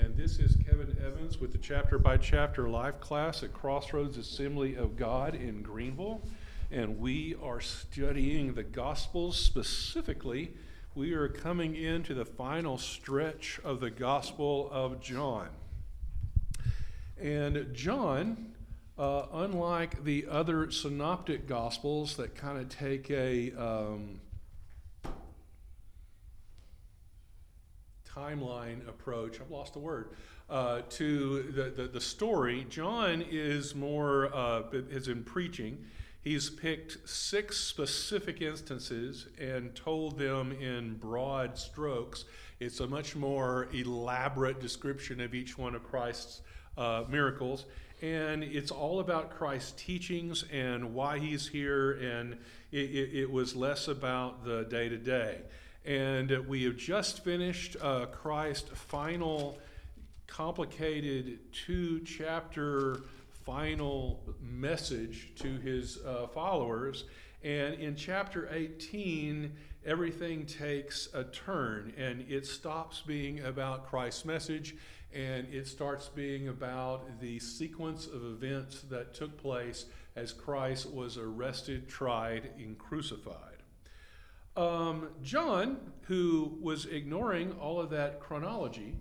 And this is Kevin Evans with the chapter by chapter life class at Crossroads Assembly of God in Greenville. And we are studying the Gospels specifically. We are coming into the final stretch of the Gospel of John. And John, uh, unlike the other synoptic Gospels that kind of take a um, timeline approach, I've lost a word, uh, to the, the, the, story. John is more, uh, is in preaching. He's picked six specific instances and told them in broad strokes. It's a much more elaborate description of each one of Christ's uh, miracles. And it's all about Christ's teachings and why he's here, and it, it, it was less about the day to day. And we have just finished uh, Christ's final, complicated two chapter final message to his uh, followers. And in chapter 18, everything takes a turn and it stops being about Christ's message and it starts being about the sequence of events that took place as Christ was arrested, tried, and crucified. Um, John, who was ignoring all of that chronology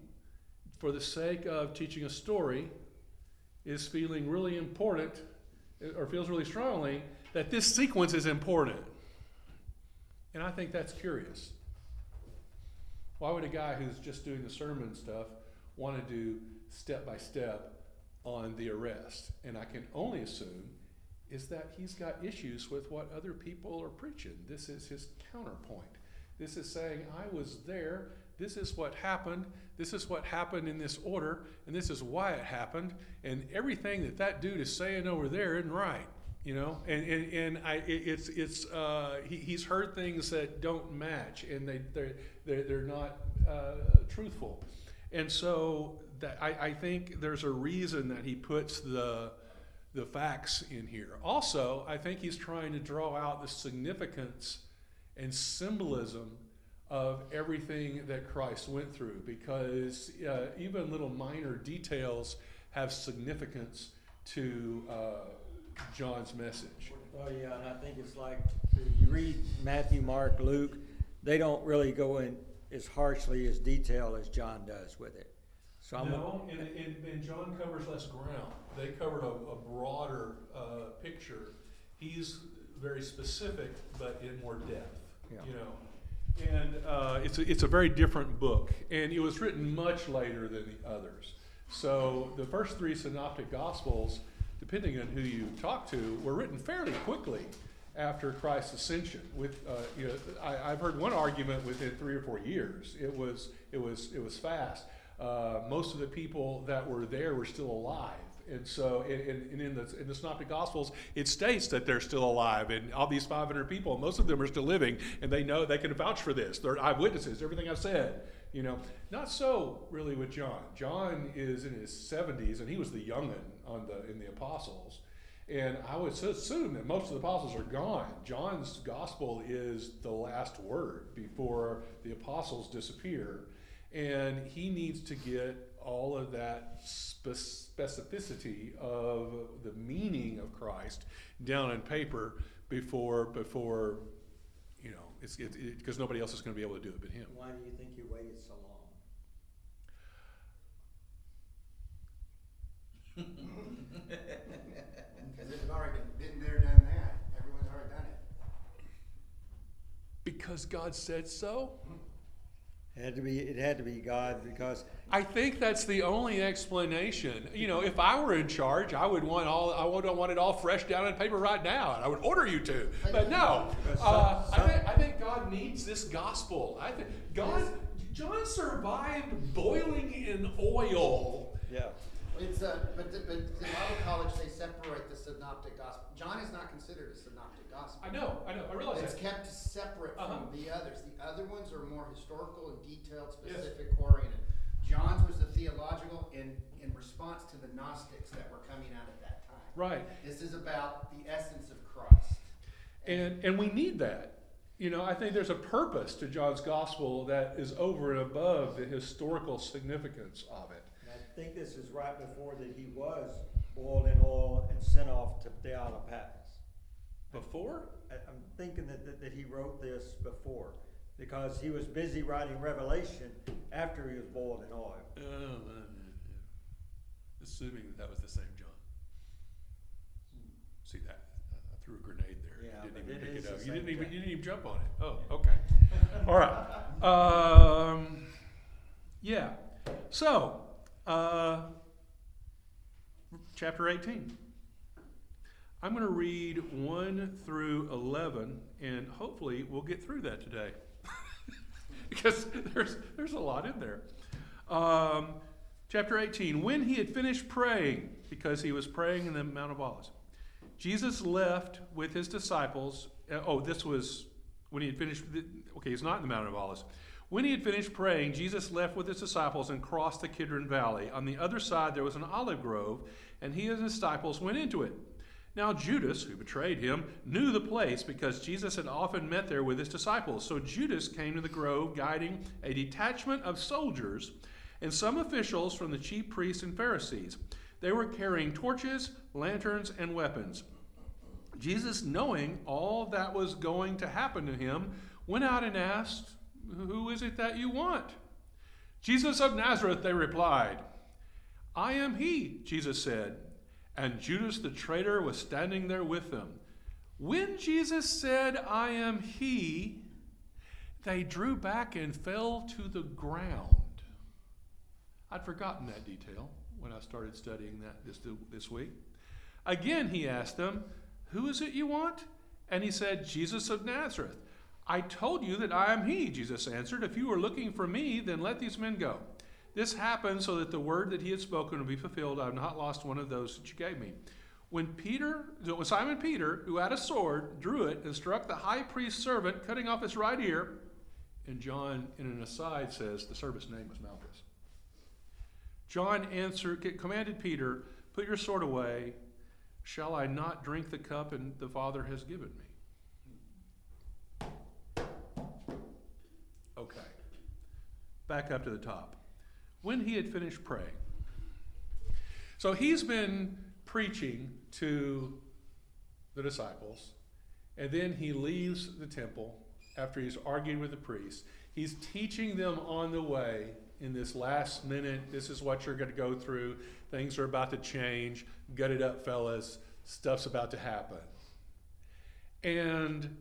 for the sake of teaching a story, is feeling really important, or feels really strongly, that this sequence is important. And I think that's curious. Why would a guy who's just doing the sermon stuff want to do step by step on the arrest? And I can only assume is that he's got issues with what other people are preaching. This is his counterpoint. This is saying, I was there. This is what happened. This is what happened in this order, and this is why it happened. And everything that that dude is saying over there isn't right, you know. And and, and I, it's it's uh, he, he's heard things that don't match, and they they're they're, they're not uh, truthful. And so that I, I think there's a reason that he puts the the facts in here. Also, I think he's trying to draw out the significance and symbolism of everything that Christ went through because uh, even little minor details have significance to uh, John's message. Oh, yeah, and I think it's like you read Matthew, Mark, Luke, they don't really go in as harshly as detail as John does with it. So I'm no, and, and, and John covers less ground. They covered a, a broader uh, picture. He's very specific, but in more depth. Yeah. You know, and uh, it's a, it's a very different book, and it was written much later than the others. So the first three synoptic gospels, depending on who you talk to, were written fairly quickly after Christ's ascension. With uh, you know, I, have heard one argument within three or four years. It was it was it was fast uh, most of the people that were there were still alive. And so, and, and in, the, in the Synoptic Gospels, it states that they're still alive. And all these 500 people, most of them are still living, and they know they can vouch for this. They're eyewitnesses, everything I've said. You know, not so really with John. John is in his 70s, and he was the youngin on the in the apostles. And I would assume that most of the apostles are gone. John's gospel is the last word before the apostles disappear and he needs to get all of that specificity of the meaning of Christ down on paper before before you know it's because it, it, nobody else is going to be able to do it but him. Why do you think you waited so long? Because it's already been there, done that. Everyone's already done it. Because God said so. Mm-hmm. It had to be. It had to be God because I think that's the only explanation. You know, if I were in charge, I would want all. I would want it all fresh down on paper right now, and I would order you to. But no, uh, I, think, I think God needs this gospel. I think God. John survived boiling in oil. Yeah. It's uh, but, but in Bible college they separate the synoptic gospel. John is not considered a synoptic gospel. I know, I know, I realize it's that. kept separate uh-huh. from the others. The other ones are more historical and detailed, specific yes. oriented. John's was the theological in in response to the Gnostics that were coming out at that time. Right. This is about the essence of Christ. And and we need that you know, I think there's a purpose to John's gospel that is over and above the historical significance of it. Think this is right before that he was boiled in oil and sent off to the Isle of Before? I, I'm thinking that, that, that he wrote this before, because he was busy writing Revelation after he was boiled in oil. Oh. Assuming that that was the same John. See that? I threw a grenade there. Yeah, you didn't even it pick it up. You didn't even John. you didn't even jump on it. Oh, okay. All right. Um, yeah. So, uh, chapter 18. I'm going to read 1 through 11, and hopefully we'll get through that today. because there's, there's a lot in there. Um, chapter 18. When he had finished praying, because he was praying in the Mount of Olives, Jesus left with his disciples. uh, oh, this was when he had finished. Okay, he's not in the Mount of Olives. When he had finished praying, Jesus left with his disciples and crossed the Kidron Valley. On the other side, there was an olive grove, and he and his disciples went into it. Now, Judas, who betrayed him, knew the place because Jesus had often met there with his disciples. So Judas came to the grove, guiding a detachment of soldiers and some officials from the chief priests and Pharisees. They were carrying torches, lanterns, and weapons. Jesus, knowing all that was going to happen to him, went out and asked, Who is it that you want? Jesus of Nazareth, they replied. I am he, Jesus said. And Judas the traitor was standing there with them. When Jesus said, I am he, they drew back and fell to the ground. I'd forgotten that detail when I started studying that this, this week. Again, he asked them, Who is it you want? And he said, Jesus of Nazareth. I told you that I am he, Jesus answered. If you are looking for me, then let these men go. This happened so that the word that he had spoken would be fulfilled. I have not lost one of those that you gave me. When Peter, when Simon Peter, who had a sword, drew it and struck the high priest's servant, cutting off his right ear, and John, in an aside, says the servant's name was Malchus. John answered, commanded Peter, Put your sword away. Shall I not drink the cup and the Father has given me? Back up to the top. When he had finished praying. So he's been preaching to the disciples, and then he leaves the temple after he's argued with the priests. He's teaching them on the way in this last minute this is what you're going to go through. Things are about to change. Gut it up, fellas. Stuff's about to happen. And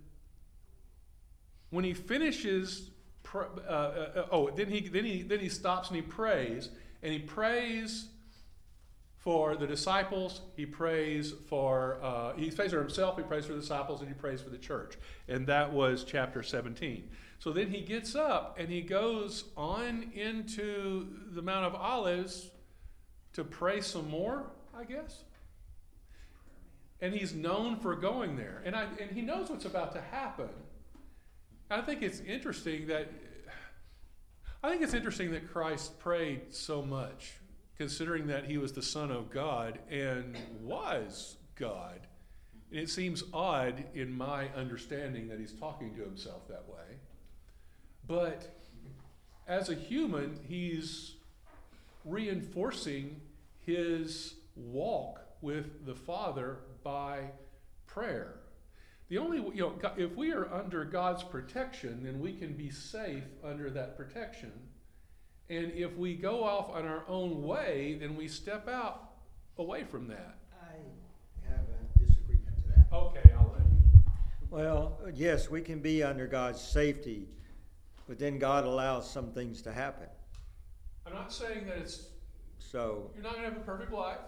when he finishes, uh, uh, oh, then he then he then he stops and he prays, and he prays for the disciples. He prays for uh, he prays for himself. He prays for the disciples, and he prays for the church. And that was chapter 17. So then he gets up and he goes on into the Mount of Olives to pray some more, I guess. And he's known for going there. And, I, and he knows what's about to happen. I think it's interesting that I think it's interesting that Christ prayed so much, considering that he was the Son of God and was God. And it seems odd in my understanding that he's talking to himself that way. But as a human, he's reinforcing his walk with the Father by prayer. The only, you know, if we are under God's protection, then we can be safe under that protection. And if we go off on our own way, then we step out away from that. I have a disagreement to that. Okay, I'll let you. Well, yes, we can be under God's safety, but then God allows some things to happen. I'm not saying that it's So, you're not going to have a perfect life,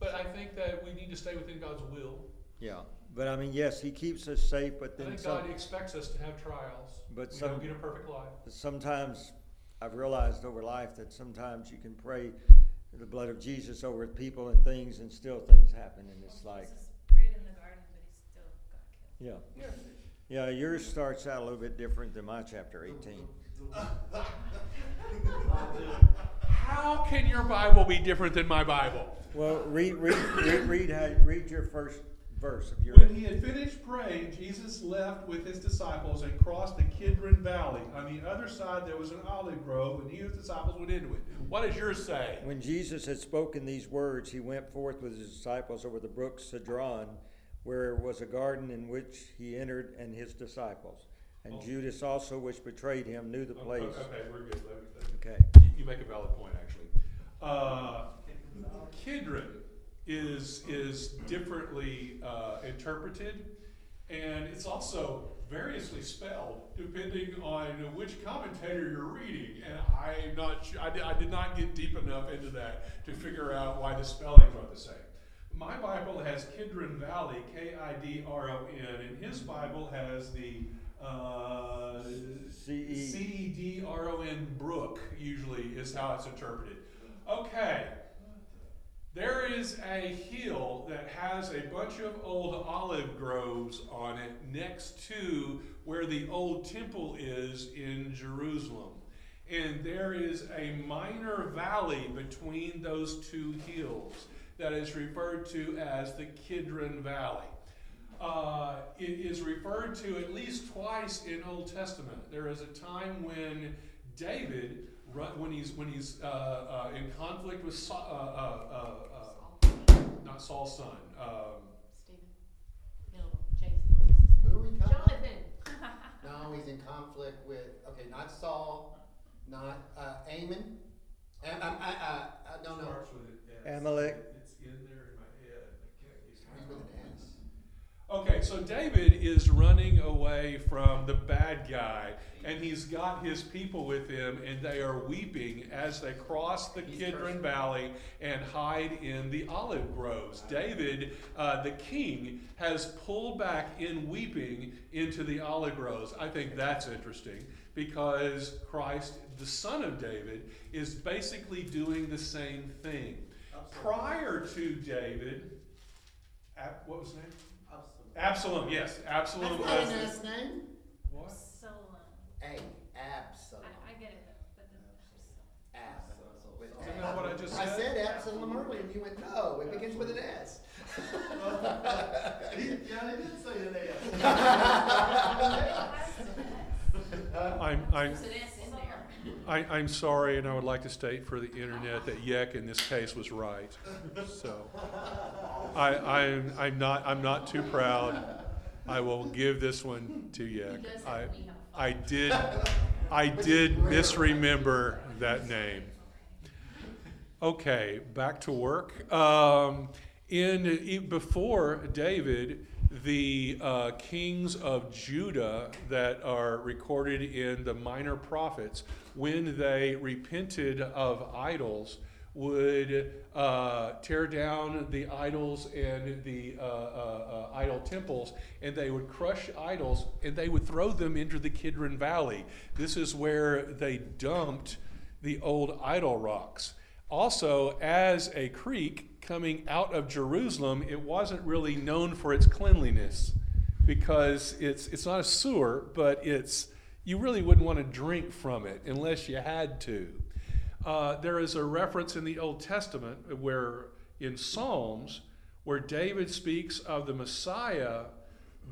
but I think that we need to stay within God's will. yeah, but I mean, yes, He keeps us safe, but I then think some, God expects us to have trials. But we some- don't get a perfect life. sometimes I've realized over life that sometimes you can pray the blood of Jesus over people and things, and still things happen, and it's like, Jesus prayed in the garden, but he still got killed. yeah. Yeah. Yeah, yours starts out a little bit different than my chapter 18. How can your Bible be different than my Bible? Well, read, read, read, read, how, read your first verse of your. When he had finished praying, Jesus left with his disciples and crossed the Kidron Valley. On the other side, there was an olive grove, and he and his disciples went into it. What does yours say? When Jesus had spoken these words, he went forth with his disciples over the brook Cedron, where was a garden in which he entered and his disciples. And Oh. Judas also, which betrayed him, knew the place. Okay, we're good. Let me- let me- Okay. You- You make a valid point, actually. Uh, Kidron is, is differently uh, interpreted, and it's also variously spelled depending on which commentator you're reading. And I'm not sure, I did, I did not get deep enough into that to figure out why the spellings are the same. My Bible has Kidron Valley, K I D R O N, and his Bible has the uh. C E D R O N Brook, usually is how it's interpreted. Okay. Is a hill that has a bunch of old olive groves on it next to where the old temple is in Jerusalem. And there is a minor valley between those two hills that is referred to as the Kidron Valley. Uh, it is referred to at least twice in Old Testament. There is a time when David, when he's when he's uh, uh, in conflict with not Saul's son. Um, Stephen. No, Jason. Who are we talking about? Jonathan. No, he's in conflict with, okay, not Saul, not, uh, Amon. Am, I, uh, uh, no, no, starts with an S. Amalek. It's in there in my head. I can't get it starts with an S. Okay, so David is running away from the bad guy, and he's got his people with him, and they are weeping as they cross the He's Kidron cursing. Valley and hide in the olive groves. David, uh, the king, has pulled back in weeping into the olive groves. I think that's interesting because Christ, the son of David, is basically doing the same thing. Prior to David, what was his name? Absalom, yes, Absalom That's not was. an S name. What? So, A, Absalom. I, I get it though, but then it's. Absalom. with Isn't that what I just I said? said Absalom earlier, and you went, no, it begins with an S. Yeah, he did say an S. I'm, I'm, There's an S in there. I, I'm sorry, and I would like to state for the internet that Yek in this case was right. So, I, I'm, I'm not, I'm not too proud. I will give this one to He Yek. does I, have, we have. I did, I did misremember that name. Okay, back to work. Um, in before David, the uh, kings of Judah that are recorded in the minor prophets, when they repented of idols, would uh, tear down the idols and the uh, uh, uh, idol temples, and they would crush idols and they would throw them into the Kidron Valley. This is where they dumped the old idol rocks. Also, as a creek coming out of Jerusalem, it wasn't really known for its cleanliness because it's, it's not a sewer, but it's, you really wouldn't want to drink from it unless you had to. Uh, there is a reference in the Old Testament where, in Psalms, where David speaks of the Messiah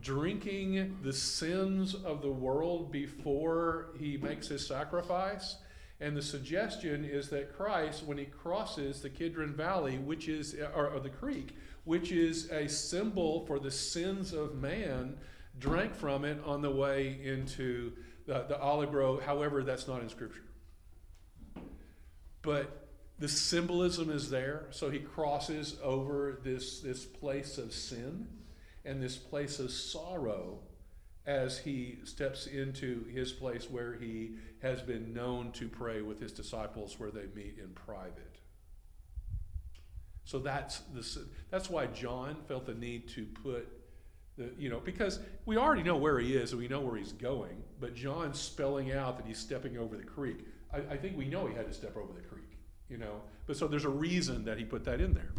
drinking the sins of the world before he makes his sacrifice. And the suggestion is that Christ, when he crosses the Kidron Valley, which is, or, or the creek, which is a symbol for the sins of man, drank from it on the way into the, the olive grove. However, that's not in Scripture. But the symbolism is there. So he crosses over this, this place of sin and this place of sorrow as he steps into his place where he has been known to pray with his disciples where they meet in private. So that's the, that's why John felt the need to put the, you know, because we already know where he is and we know where he's going, but John's spelling out that he's stepping over the creek. I, I think we know he had to step over the creek, you know, but so there's a reason that he put that in there.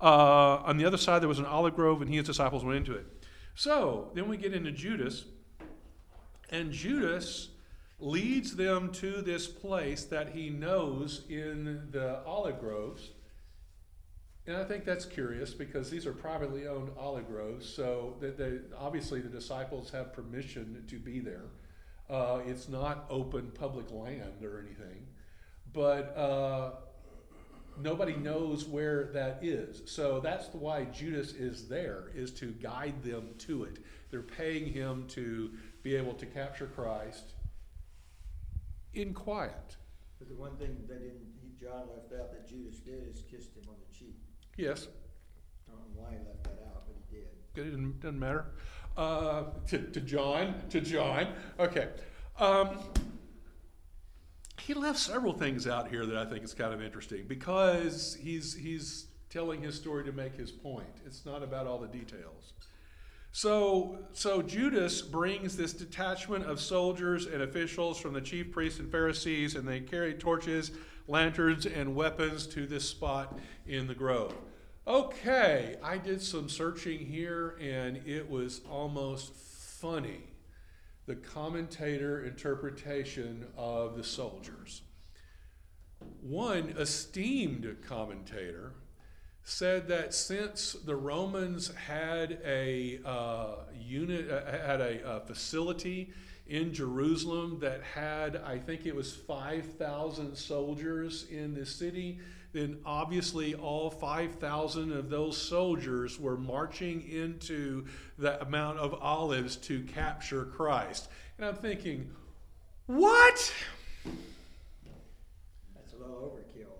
Uh, on the other side, there was an olive grove, and he and his disciples went into it. So then we get into Judas, and Judas leads them to this place that he knows in the olive groves. And I think that's curious because these are privately owned olive groves, so that they, obviously the disciples have permission to be there. Uh, it's not open public land or anything, but uh, nobody knows where that is. So that's why Judas is there, is to guide them to it. They're paying him to be able to capture Christ in quiet. But the one thing they didn't, John left out that Judas did is kissed him on the cheek. Yes, I don't know why he left that out, but he did. It doesn't, doesn't matter. Uh, to, to John, to John. Okay. Um, he left several things out here that I think is kind of interesting because he's he's telling his story to make his point. It's not about all the details. So so Judas brings this detachment of soldiers and officials from the chief priests and Pharisees, and they carry torches, lanterns, and weapons to this spot in the grove. Okay, I did some searching here, and it was almost funny the commentator interpretation of the soldiers. One esteemed commentator said that since the Romans had a uh, unit, uh, had a, uh facility in Jerusalem that had, I think it was 5,000 soldiers in the city, then obviously all 5,000 of those soldiers were marching into the Mount of Olives to capture Christ. And I'm thinking, what? That's a little overkill.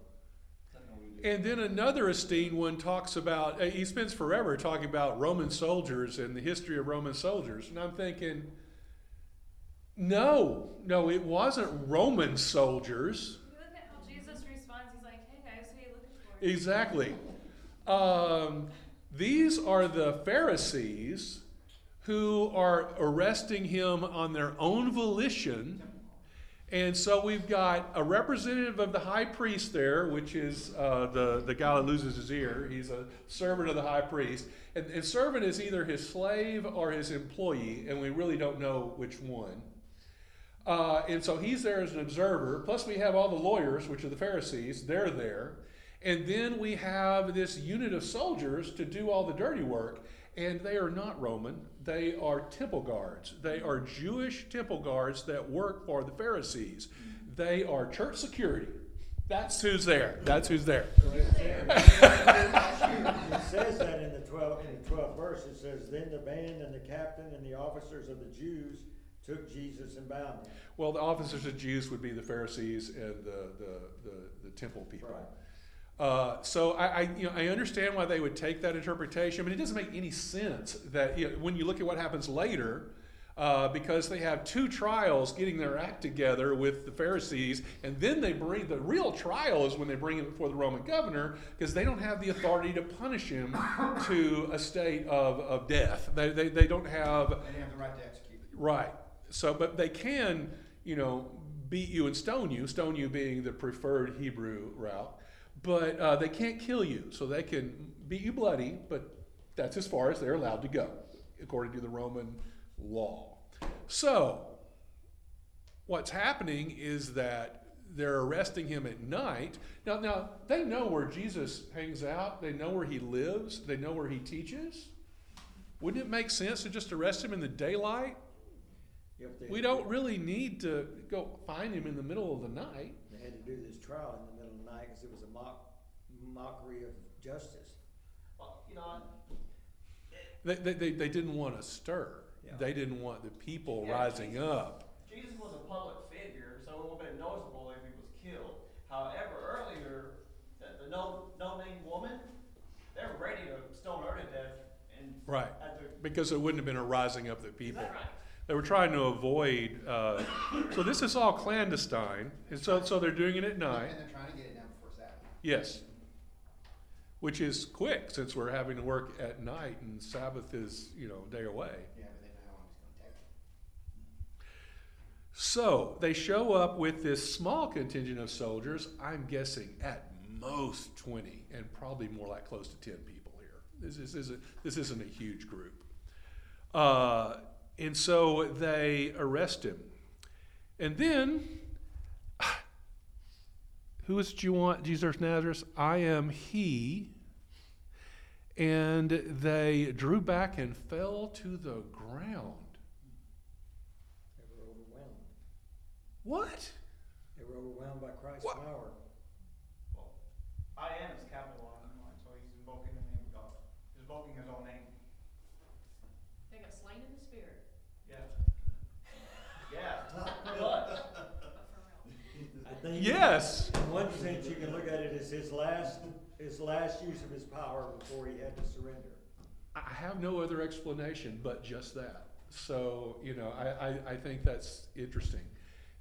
And then another esteemed one talks about, uh, he spends forever talking about Roman soldiers and the history of Roman soldiers. And I'm thinking, no, no, it wasn't Roman soldiers. You look at how Jesus responds, he's like, hey guys, who are you looking for? Exactly. Um, these are the Pharisees who are arresting him on their own volition. And so we've got a representative of the high priest there, which is uh, the, the guy that loses his ear. He's a servant of the high priest. And, and servant is either his slave or his employee, and we really don't know which one. Uh, and so he's there as an observer. Plus, we have all the lawyers, which are the Pharisees. They're there. And then we have this unit of soldiers to do all the dirty work. And they are not Roman, they are temple guards. They are Jewish temple guards that work for the Pharisees. They are church security. That's who's there. That's who's there. It says that in the twelve, in the twelfth verse, it says, then the band and the captain and the officers of the Jews took Jesus and bound him. Well, the officers of Jews would be the Pharisees and the, the, the, the temple people. Right. Uh, so I, I, you know, I understand why they would take that interpretation, but it doesn't make any sense that you know, when you look at what happens later, uh, because they have two trials getting their act together with the Pharisees, and then they bring the real trial is when they bring him before the Roman governor because they don't have the authority to punish him to a state of, of death. They, they, they don't have They have the right to execute. Right. So, but they can, you know, beat you and stone you, stone you being the preferred Hebrew route, but uh, they can't kill you. So they can beat you bloody, but that's as far as they're allowed to go, according to the Roman law. So, what's happening is that they're arresting him at night. Now, now they know where Jesus hangs out. They know where he lives. They know where he teaches. Wouldn't it make sense to just arrest him in the daylight? We don't really need to go find him in the middle of the night. They had to do this trial in the middle the night because it was a mock, mockery of justice. Well, you know, They, they, they, they didn't want to stir. Yeah. They didn't want the people Yeah, rising Jesus. up. Jesus was a public figure, so it would have been noticeable if he was killed. However, earlier, the, the no, no name woman, they were ready to stone her to death and Right. at the, Because it wouldn't have been a rising up of the is people. that right? They were trying to avoid. Uh, so this is all clandestine, and so so they're doing it at night. And they're trying to get it done before Sabbath. Yes. Which is quick since we're having to work at night and Sabbath is you know a day away. Yeah, but they know how long it's gonna take. So they show up with this small contingent of soldiers. I'm guessing at most 20, and probably more like close to 10 people here. This, is, isn't, this isn't a huge group. Uh, and so they arrest him. And then, who is it you want, Jesus of Nazareth? I am he. and they drew back and fell to the ground. They were overwhelmed. What? They were overwhelmed by Christ's What? power. Well, I am is capitalized in mine, so he's invoking the name of God. He's invoking his own name. They got slain in the spirit, Yeah. Yeah. But, but for think. Yes. In one sense, you can look at it as his last, his last use of his power before he had to surrender. I have no other explanation but just that. So, you know, I, I, I think that's interesting.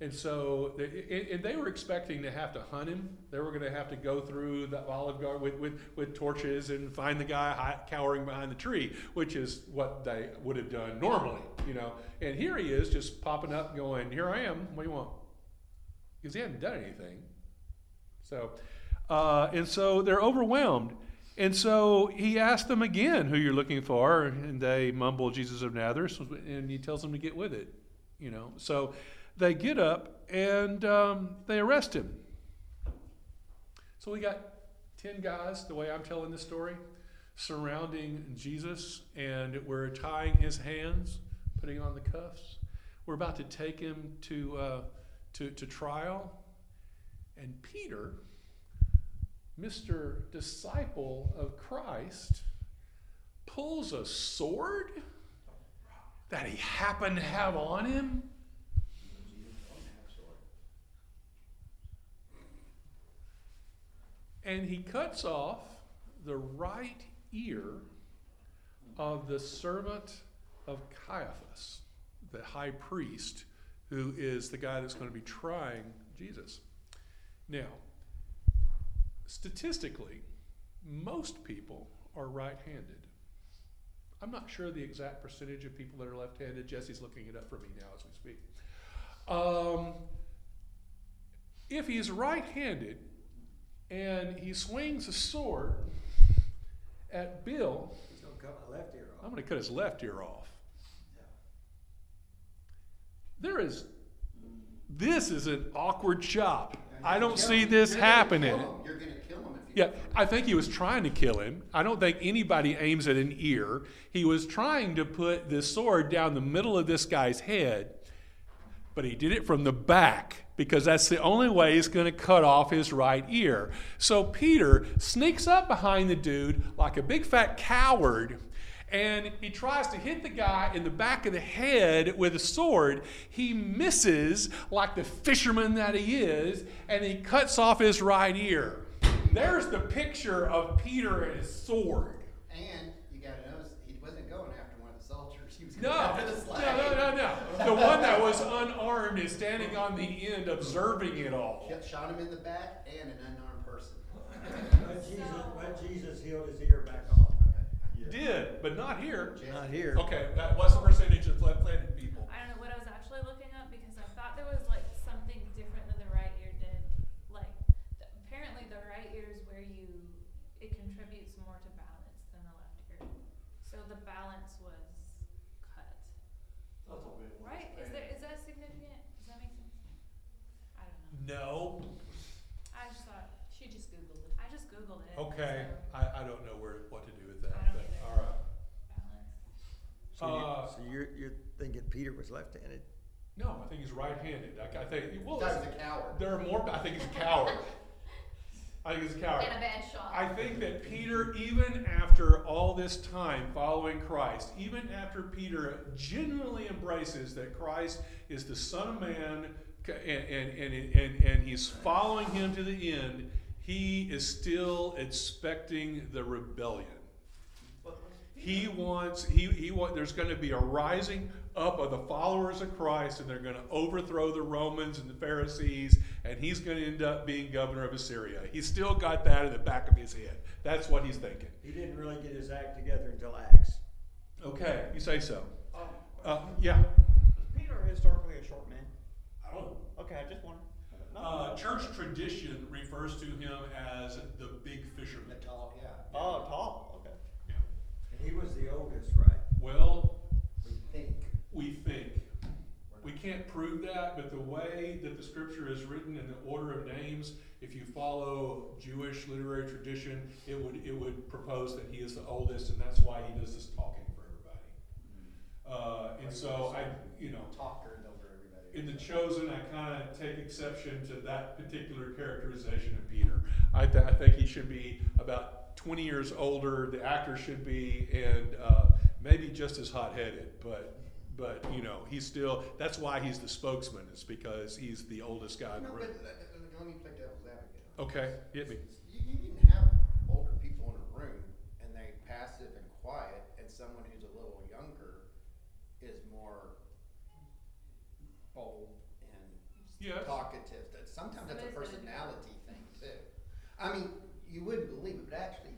And so, and they were expecting to have to hunt him. They were going to have to go through the Olive Garden with, with, with torches and find the guy cowering behind the tree, which is what they would have done normally, you know. And here he is just popping up going, Here I am. What do you want? Because he hadn't done anything. So, uh, and so they're overwhelmed. And so he asked them again who you're looking for, and they mumble Jesus of Nazareth, and he tells them to get with it. You know, so they get up and um, they arrest him. So we got ten guys, the way I'm telling this story, surrounding Jesus, and we're tying his hands, putting on the cuffs. We're about to take him to uh, to, to trial, and Peter. Mr. Disciple of Christ pulls a sword that he happened to have on him. And he cuts off the right ear of the servant of Caiaphas, the high priest, who is the guy that's going to be trying Jesus. Now, statistically, most people are right handed. I'm not sure the exact percentage of people that are left handed. Jesse's looking it up for me now as we speak. Um, if he's right handed and he swings a sword at Bill, He's gonna cut my left ear I'm going to cut his left ear off. There is, this is an awkward chop. I don't see this happening. You're gonna kill him if you. Yeah, I think he was trying to kill him. I don't think anybody aims at an ear. He was trying to put this sword down the middle of this guy's head, but he did it from the back because that's the only way he's going to cut off his right ear. So Peter sneaks up behind the dude like a big fat coward. And he tries to hit the guy in the back of the head with a sword. He misses like the fisherman that he is, and he cuts off his right ear. There's the picture of Peter and his sword. And you gotta notice, he wasn't going after one of the soldiers, he was going No, after the no, slave. no, no, no. The one that was unarmed is standing on the end observing it all. Shot- Shot him in the back and an unarmed person. But Jesus, but Jesus healed his ear back on. Did, but not here. Not here. Okay, that, what's the percentage of left-handed people? I don't know what I was actually looking up because I thought there was like something different than the right ear did. Like th- apparently the right ear is where you it contributes more to balance than the left ear. So the balance was cut. Right? Is there is that significant? Does that make sense? I don't know. No. I just thought She just Googled it. I just googled it. Okay, so I, I don't know where, what to do with that, I don't but, either. all right. balance. So, you, Uh, so you're, you're thinking Peter was left-handed? No, I think he's right-handed. I, I think, well, That a coward. there are more, I think he's a coward. I think he's a coward. And a bad shot. I think that Peter, even after all this time following Christ, even after Peter genuinely embraces that Christ is the Son of Man and, and, and, and, and he's following him to the end, he is still expecting the rebellion. He wants, he, he want, there's going to be a rising up of the followers of Christ, and they're going to overthrow the Romans and the Pharisees, and he's going to end up being governor of Assyria. He's still got that in the back of his head. That's what he's thinking. He didn't really get his act together until Acts. Okay, you say so. Um, Uh, yeah. Peter historically a short man? I don't know. Okay, I just wondered. No, Uh, church tradition refers to him as the big fisherman. The tall, yeah. Oh, tall, okay. Yeah. And he was the oldest, right? Well, We think. we think. We can't prove that, but the way that the scripture is written in the order of names, if you follow Jewish literary tradition, it would it would propose that he is the oldest, and that's why he does this talking for everybody. Uh, and so I, you know, Talker over everybody. in the chosen, I kind of take exception to that particular characterization of Peter. I, th- I think he should be about 20 years older. The actor should be, and uh, maybe just as hot-headed. But, but you know, he's still. That's why he's the spokesman. It's because he's the oldest guy in the No, room. but, uh, uh, let me play devil's advocate. Okay, hit me. You, you can have older people in a room and they passive and quiet, and someone who's a little younger is more bold and Yes. talkative. That sometimes that's a personality thing too. I mean, you wouldn't believe it, but actually,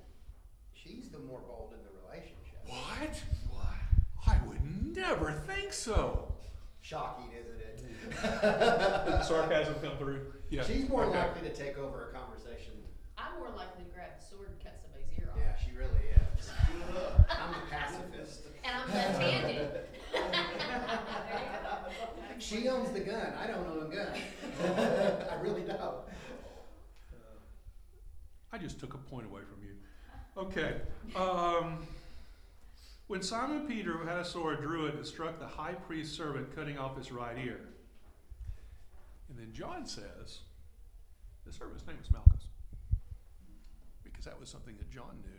she's the more bold in the relationship. What? What? I would never think so. Shocking, isn't it? Sarcasm come through? Yeah. She's more Okay. likely to take over a conversation. I'm more likely to grab the sword and cut somebody's ear off. Yeah, she really is. I'm the pacifist. And I'm left-handed. There you go. She owns the gun. I don't own a gun. I really don't. I just took a point away from you. Okay. Um, when Simon Peter, who had a sword, drew it and struck the high priest's servant, cutting off his right ear. And then John says, the servant's name was Malchus. Because that was something that John knew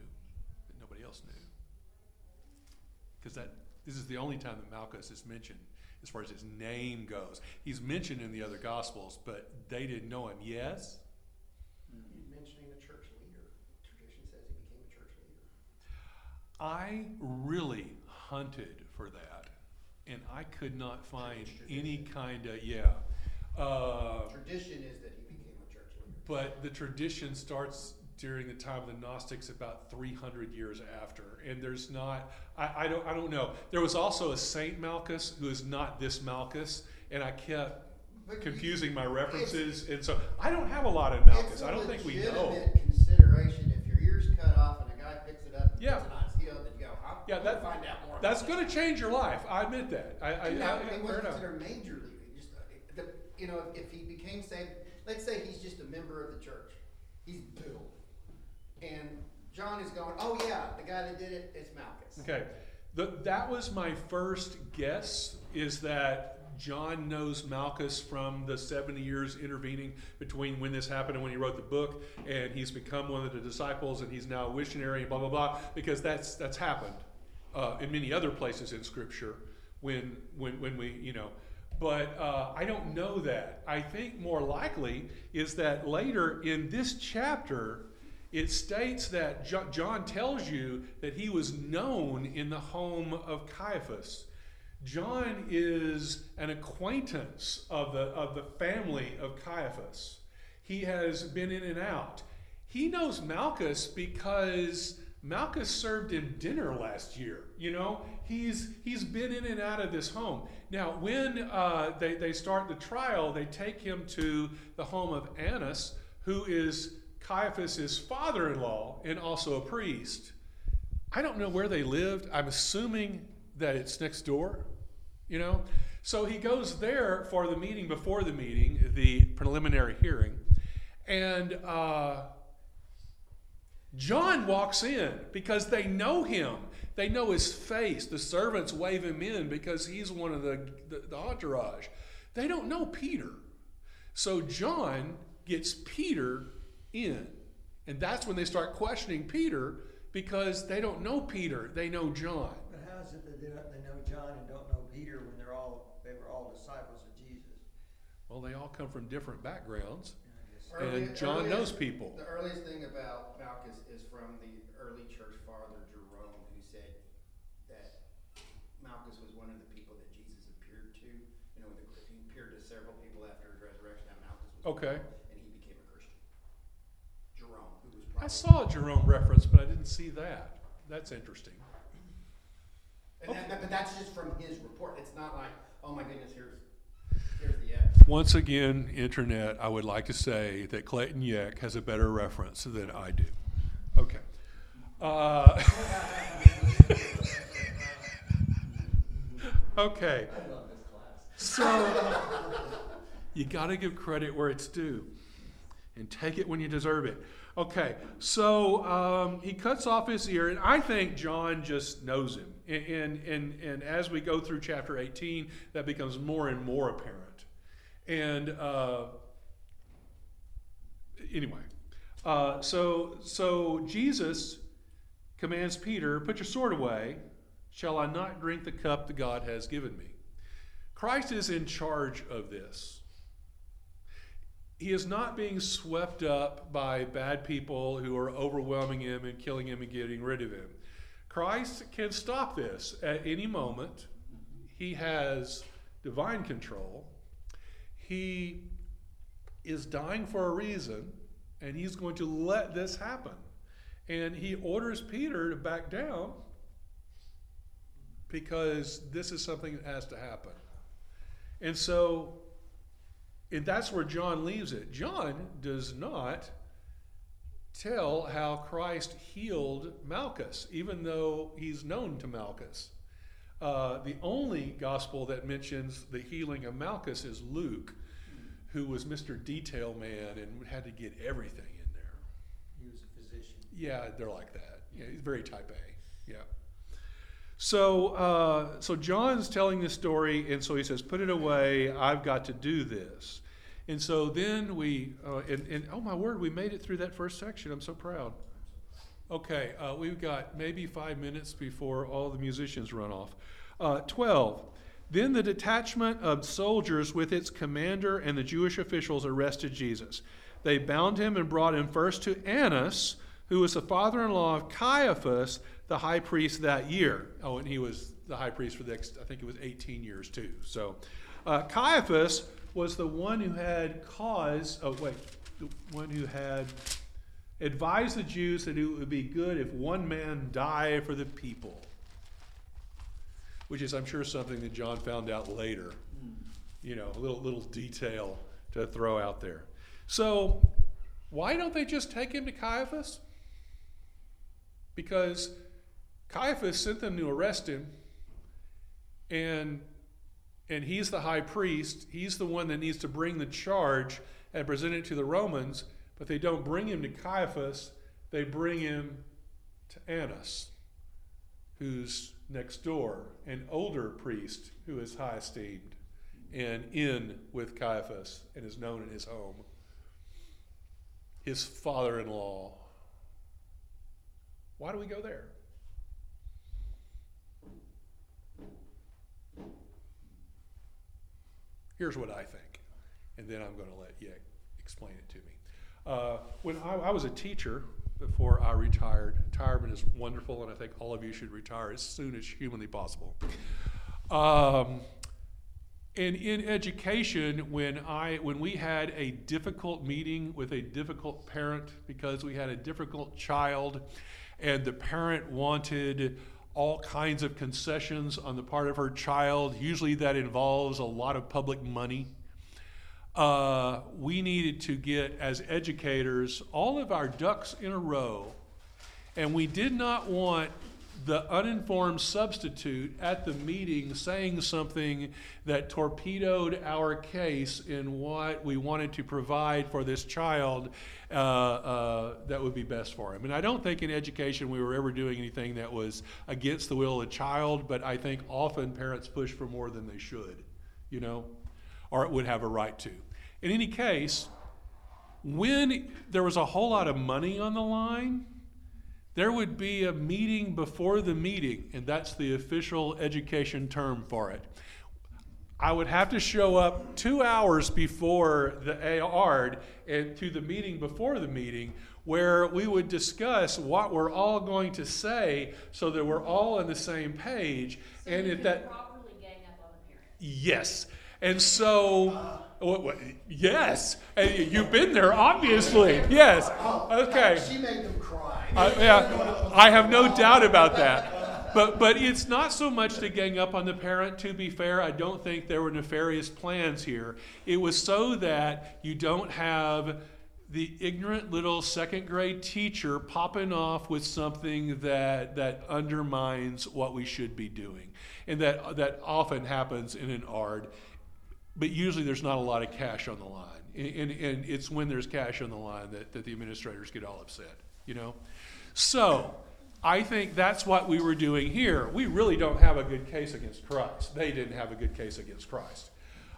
that nobody else knew. Because that this is the only time that Malchus is mentioned as far as his name goes. He's mentioned in the other gospels, but they didn't know him. Yes? He's mentioning a church leader. Tradition says he became a church leader. I really hunted for that, and I could not find any kind of yeah. Uh, Tradition is that he became a church leader. but the tradition starts during the time of the Gnostics, about 300 years after, and there's not. I, I don't. I don't know. There was also a Saint Malchus who is not this Malchus, and I kept But confusing my references, and so I don't have a lot of Malchus. I don't think we know. legitimate consideration if your ear's cut off and a guy picks it up and Yeah. puts it on his heel, then you go, I'm Yeah, that- find out more. That's going to change your life. I admit that. I, I, You know, I, it wasn't enough. considered major league. He just, uh, the, you know, if, if he became saved, let's say he's just a member of the church. He's Bill. And John is going, oh yeah, the guy that did it, it's Malchus. Okay, the, that was my first guess. Is that John knows Malchus from the seventy years intervening between when this happened and when he wrote the book, and he's become one of the disciples, and he's now a missionary, and blah blah blah. Because that's that's happened uh, in many other places in Scripture when when when we you know. But uh, I don't know that. I think more likely is that later in this chapter, it states that Jo- John tells you that he was known in the home of Caiaphas. John is an acquaintance of the, of the family of Caiaphas. He has been in and out. He knows Malchus because Malchus served him dinner last year. You know, he's he's been in and out of this home. Now, when uh, they, they start the trial, they take him to the home of Annas, who is Caiaphas's father in law and also a priest. I don't know where they lived. I'm assuming that it's next door, you know? So he goes there for the meeting before the meeting, the preliminary hearing, and uh, John walks in because they know him. They know his face. The servants wave him in because he's one of the, the, the entourage. They don't know Peter. So John gets Peter in. And that's when they start questioning Peter because they don't know Peter, they know John. But how is it that they, don't, they know John and don't know Peter when they're all, they were all disciples of Jesus? Well, they all come from different backgrounds. I guess. Early- And John knows people. The earliest thing about Malchus is from the early church father Jerome, who said that Malchus was one of the people that Jesus appeared to. You know, the, he appeared to several people after his resurrection. That Malchus was Okay. and he became a Christian. Jerome, who was I saw a Jerome reference, but I didn't see that. That's interesting. And that, but that's just from his report. It's not like, oh my goodness, here's here's the X. Once again, internet, I would like to say that Clayton Yeck has a better reference than I do. Uh, okay. So you got to give credit where it's due and take it when you deserve it. Okay, so um, he cuts off his ear, and I think John just knows him. And, and, and, and as we go through chapter 18, that becomes more and more apparent. And uh, anyway, uh, so, so Jesus commands Peter, Put your sword away. Shall I not drink the cup that God has given me? Christ is in charge of this he is not being swept up by bad people who are overwhelming him and killing him and getting rid of him. Christ can stop this at any moment. He has divine control. He is dying for a reason, and he's going to let this happen. And he orders Peter to back down because this is something that has to happen. And so and that's where John leaves it. John does not tell how Christ healed Malchus, even though he's known to Malchus. Uh, the only gospel that mentions the healing of Malchus is Luke, who was Mr. Detail Man and had to get everything in there. He was a physician. Yeah, they're like that. Yeah, he's very type A. Yeah. So, uh, so John's telling this story, and so he says, "Put it away. I've got to do this." And so then we, uh, and, and oh my word, we made it through that first section. I'm so proud. Okay, uh, we've got maybe five minutes before all the musicians run off. Uh, Twelve. Then the detachment of soldiers with its commander and the Jewish officials arrested Jesus. They bound him and brought him first to Annas, who was the father in law of Caiaphas, the high priest that year. Oh, and he was the high priest for the next, I think it was 18 years too. So uh, Caiaphas was the one who had caused, oh, wait, the one who had advised the Jews that it would be good if one man die for the people. Which is, I'm sure, something that John found out later. You know, a little, little detail to throw out there. So, why don't they just take him to Caiaphas? Because Caiaphas sent them to arrest him, and and he's the high priest. He's the one that needs to bring the charge and present it to the Romans, but they don't bring him to Caiaphas, they bring him to Annas, who's next door, an older priest who is high esteemed and in with Caiaphas and is known in his home. His father in law. Why do we go there? Here's what I think, and then I'm going to let you explain it to me. Uh, when I, I, was a teacher before I retired, retirement is wonderful, and I think all of you should retire as soon as humanly possible. Um, and in education, when I when we had a difficult meeting with a difficult parent because we had a difficult child, and the parent wanted all kinds of concessions on the part of her child. Usually that involves a lot of public money. Uh, we needed to get, as educators, all of our ducks in a row. And we did not want the uninformed substitute at the meeting saying something that torpedoed our case in what we wanted to provide for this child uh, uh, that would be best for him. And I don't think in education we were ever doing anything that was against the will of the child, but I think often parents push for more than they should, you know, or it would have a right to. In any case, when there was a whole lot of money on the line, there would be a meeting before the meeting, and that's the official education term for it. I would have to show up two hours before the ARD and to the meeting before the meeting where we would discuss what we're all going to say so that we're all on the same page. So and you if that properly gang up on the parent. yes. And so what, what, yes, and you've been there, obviously. Yes. Oh, okay. She made them cry. I, yeah, I have no doubt about that. But, but it's not so much to gang up on the parent, to be fair. I don't think there were nefarious plans here. It was so that you don't have the ignorant little second grade teacher popping off with something that, that undermines what we should be doing. And that, that often happens in an ARD. but usually there's not a lot of cash on the line. And, and, and it's when there's cash on the line that, that the administrators get all upset, you know? So, I think that's what we were doing here. We really don't have a good case against Christ. They didn't have a good case against Christ.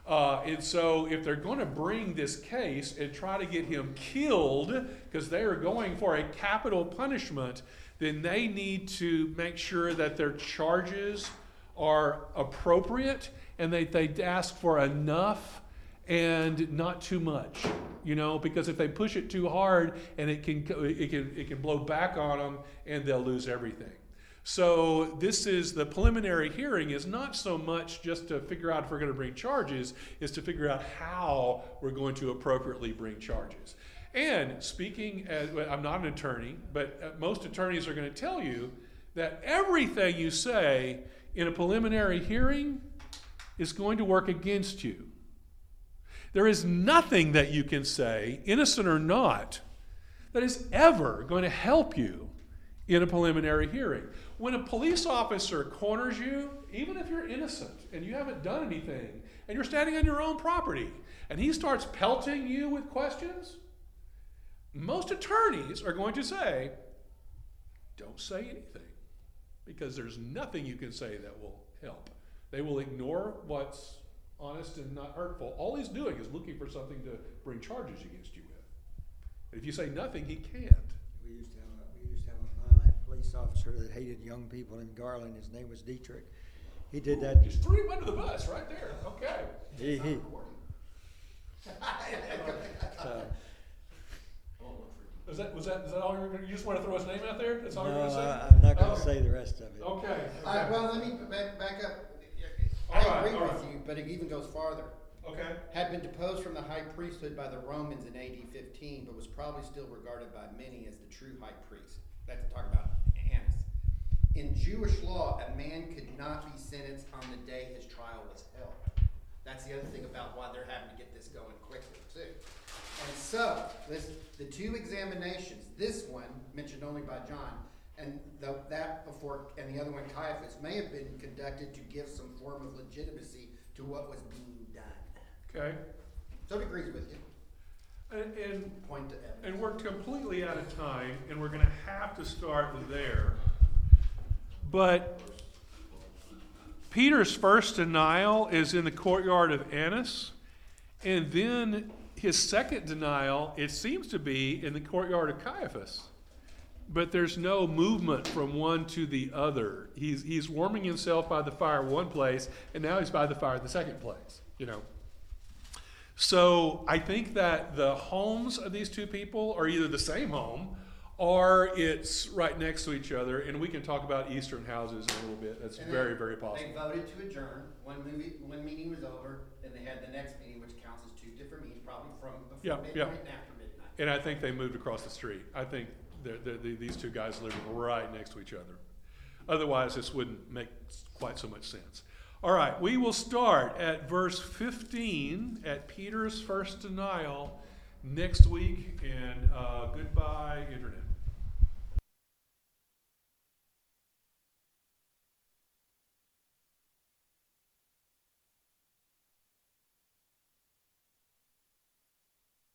Uh, and so, if they're going to bring this case and try to get him killed, because they are going for a capital punishment, then they need to make sure that their charges are appropriate and that they ask for enough and not too much you know because if they push it too hard and it can it can it can blow back on them and they'll lose everything. So this is the preliminary hearing is not so much just to figure out if we're going to bring charges is to figure out how we're going to appropriately bring charges. And speaking as i'm not an attorney but uh, most attorneys are going to tell you that everything you say in a preliminary hearing is going to work against you there is nothing that you can say, innocent or not, that is ever going to help you in a preliminary hearing. When a police officer corners you, even if you're innocent and you haven't done anything, and you're standing on your own property, and he starts pelting you with questions, most attorneys are going to say, don't say anything, because there's nothing you can say that will help. They will ignore what's honest and not hurtful. All he's doing is looking for something to bring charges against you with. And if you say nothing, he can't. We used to have, a we used to have a violent police officer that hated young people in Garland. His name was Dietrich. He did that. Just threw him under the bus right there. Okay. He, he, so, Was that was that is that all you're gonna? You just want to throw his name out there? That's all no, you're gonna say? I- I'm not gonna Oh. say the rest of it. Okay. All right, well, let me back, back up. All right, I agree all with right. you, but it even goes farther. Okay. Had been deposed from the high priesthood by the Romans in AD fifteen, but was probably still regarded by many as the true high priest. That's talking about Annas. In Jewish law, a man could not be sentenced on the day his trial was held. That's the other thing about why they're having to get this going quickly too. And so, this, the two examinations, this one mentioned only by John, and the, that before, and the other one Caiaphas, may have been conducted to give some form of legitimacy to what was being done. Okay. So it agrees with you. And, and Point to evidence. and we're completely out of time, and we're gonna have to start there. But Peter's first denial is in the courtyard of Annas, and then his second denial, it seems to be in the courtyard of Caiaphas. But there's no movement from one to the other. He's, he's warming himself by the fire one place, and now he's by the fire the second place, you know. So I think that the homes of these two people are either the same home or it's right next to each other, and we can talk about Eastern houses in a little bit. That's And very, very possible. They voted to adjourn, one movie, one meeting was over, then they had the next meeting, which counts as two different meetings, probably from before yeah. midnight and after midnight. And I think they moved across the street. I think they're, they're, the- these two guys living right next to each other. Otherwise, this wouldn't make quite so much sense. All right, we will start at verse 15 at Peter's first denial next week. And uh, goodbye, Internet.